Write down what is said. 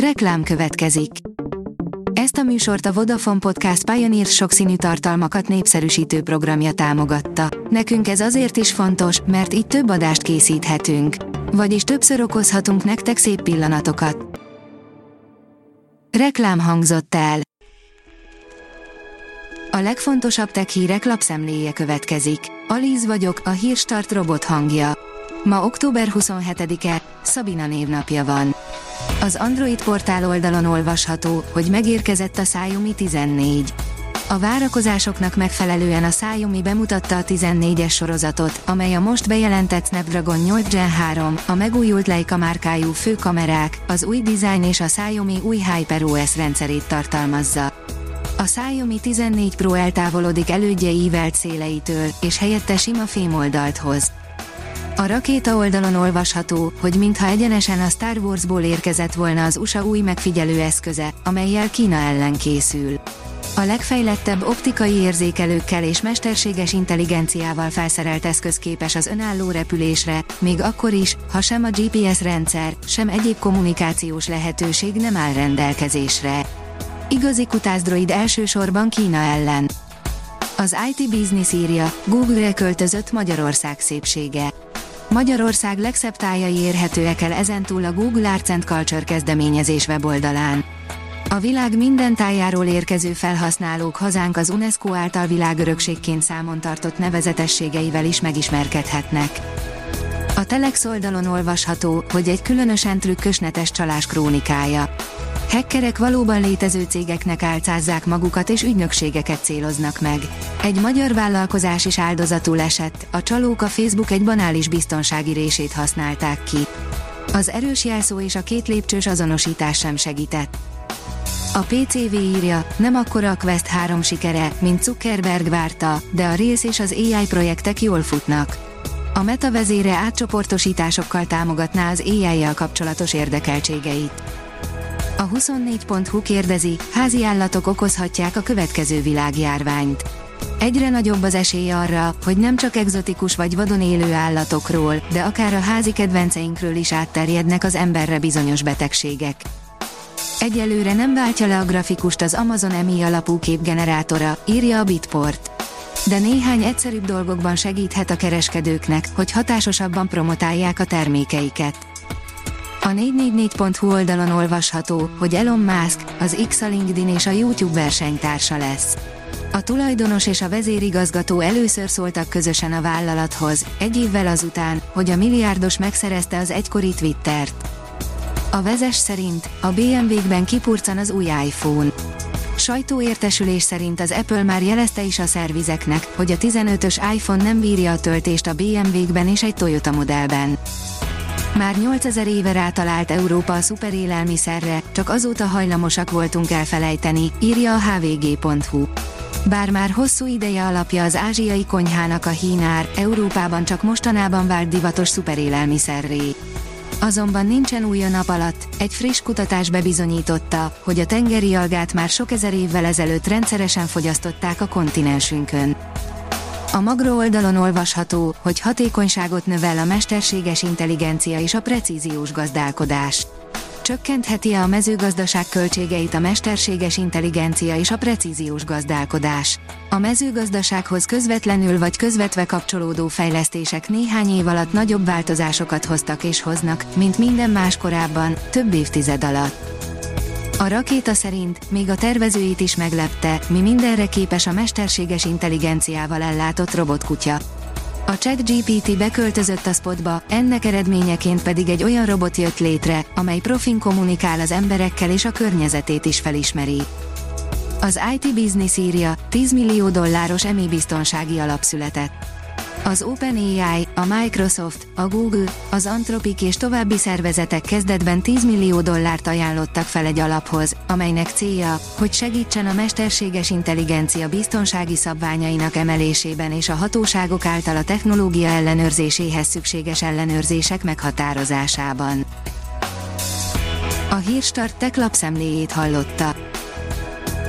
Reklám következik. Ezt a műsort a Vodafone Podcast Pioneer sokszínű tartalmakat népszerűsítő programja támogatta. Nekünk ez azért is fontos, mert így több adást készíthetünk. Vagyis többször okozhatunk nektek szép pillanatokat. Reklám hangzott el. A legfontosabb tech hírek lapszemléje következik. Alíz vagyok, a hírstart robot hangja. Ma október 27-e, Szabina névnapja van. Az Android portál oldalon olvasható, hogy megérkezett a Xiaomi 14. A várakozásoknak megfelelően a Xiaomi bemutatta a 14-es sorozatot, amely a most bejelentett Snapdragon 8 Gen 3, a megújult Leica márkájú főkamerák, az új dizájn és a Xiaomi új HyperOS rendszerét tartalmazza. A Xiaomi 14 Pro eltávolodik elődje ívelt széleitől, és helyette sima fémoldalt hoz. A rakéta oldalon olvasható, hogy mintha egyenesen a Star Warsból érkezett volna az USA új megfigyelő eszköze, amelyel Kína ellen készül. A legfejlettebb optikai érzékelőkkel és mesterséges intelligenciával felszerelt eszköz képes az önálló repülésre, még akkor is, ha sem a GPS rendszer, sem egyéb kommunikációs lehetőség nem áll rendelkezésre. Igazi kutászdroid elsősorban Kína ellen. Az IT Business írja, Google-re költözött Magyarország szépsége. Magyarország legszebb tájai érhetőek el ezentúl a Google Arts and Culture kezdeményezés weboldalán. A világ minden tájáról érkező felhasználók hazánk az UNESCO által világörökségként számon tartott nevezetességeivel is megismerkedhetnek. A Telex oldalon olvasható, hogy egy különösen trükkös netes csalás krónikája. Hackerek valóban létező cégeknek álcázzák magukat és ügynökségeket céloznak meg. Egy magyar vállalkozás is áldozatul esett, a csalók a Facebook egy banális biztonsági rését használták ki. Az erős jelszó és a két lépcsős azonosítás sem segített. A PCV írja, nem akkora a Quest 3 sikere, mint Zuckerberg várta, de a Reels és az AI projektek jól futnak. A Meta vezére átcsoportosításokkal támogatná az AI-jal kapcsolatos érdekeltségeit. A 24.hu kérdezi, házi állatok okozhatják a következő világjárványt. Egyre nagyobb az esély arra, hogy nem csak egzotikus vagy vadon élő állatokról, de akár a házi kedvenceinkről is átterjednek az emberre bizonyos betegségek. Egyelőre nem váltja le a grafikust az Amazon EMI alapú képgenerátora, írja a Bitport. De néhány egyszerűbb dolgokban segíthet a kereskedőknek, hogy hatásosabban promotálják a termékeiket. A 444.hu oldalon olvasható, hogy Elon Musk, az X a LinkedIn és a YouTube versenytársa lesz. A tulajdonos és a vezérigazgató először szóltak közösen a vállalathoz, egy évvel azután, hogy a milliárdos megszerezte az egykori Twittert. A vezes szerint a BMW-kben kipurcan az új iPhone. Sajtóértesülés szerint az Apple már jelezte is a szervizeknek, hogy a 15-ös iPhone nem bírja a töltést a BMW-kben és egy Toyota modellben. Már 8000 éve rátalált Európa a szuperélelmiszerre, csak azóta hajlamosak voltunk elfelejteni, írja a hvg.hu. Bár már hosszú ideje alapja az ázsiai konyhának a hínár, Európában csak mostanában vált divatos szuperélelmiszerré. Azonban nincsen új a nap alatt, egy friss kutatás bebizonyította, hogy a tengeri algát már sok ezer évvel ezelőtt rendszeresen fogyasztották a kontinensünkön. A Magro oldalon olvasható, hogy hatékonyságot növel a mesterséges intelligencia és a precíziós gazdálkodás. Csökkentheti a mezőgazdaság költségeit a mesterséges intelligencia és a precíziós gazdálkodás. A mezőgazdasághoz közvetlenül vagy közvetve kapcsolódó fejlesztések néhány év alatt nagyobb változásokat hoztak és hoznak, mint minden más korábban, több évtized alatt. A rakéta szerint még a tervezőit is meglepte, mi mindenre képes a mesterséges intelligenciával ellátott robotkutya. A ChatGPT beköltözött a spotba, ennek eredményeként pedig egy olyan robot jött létre, amely profin kommunikál az emberekkel és a környezetét is felismeri. Az IT Business írja, 10 millió dolláros emi biztonsági alap született. Az OpenAI, a Microsoft, a Google, az Anthropic és további szervezetek kezdetben 10 millió dollárt ajánlottak fel egy alaphoz, amelynek célja, hogy segítsen a mesterséges intelligencia biztonsági szabványainak emelésében és a hatóságok által a technológia ellenőrzéséhez szükséges ellenőrzések meghatározásában. A Hírstart tech lapszemléjét hallotta.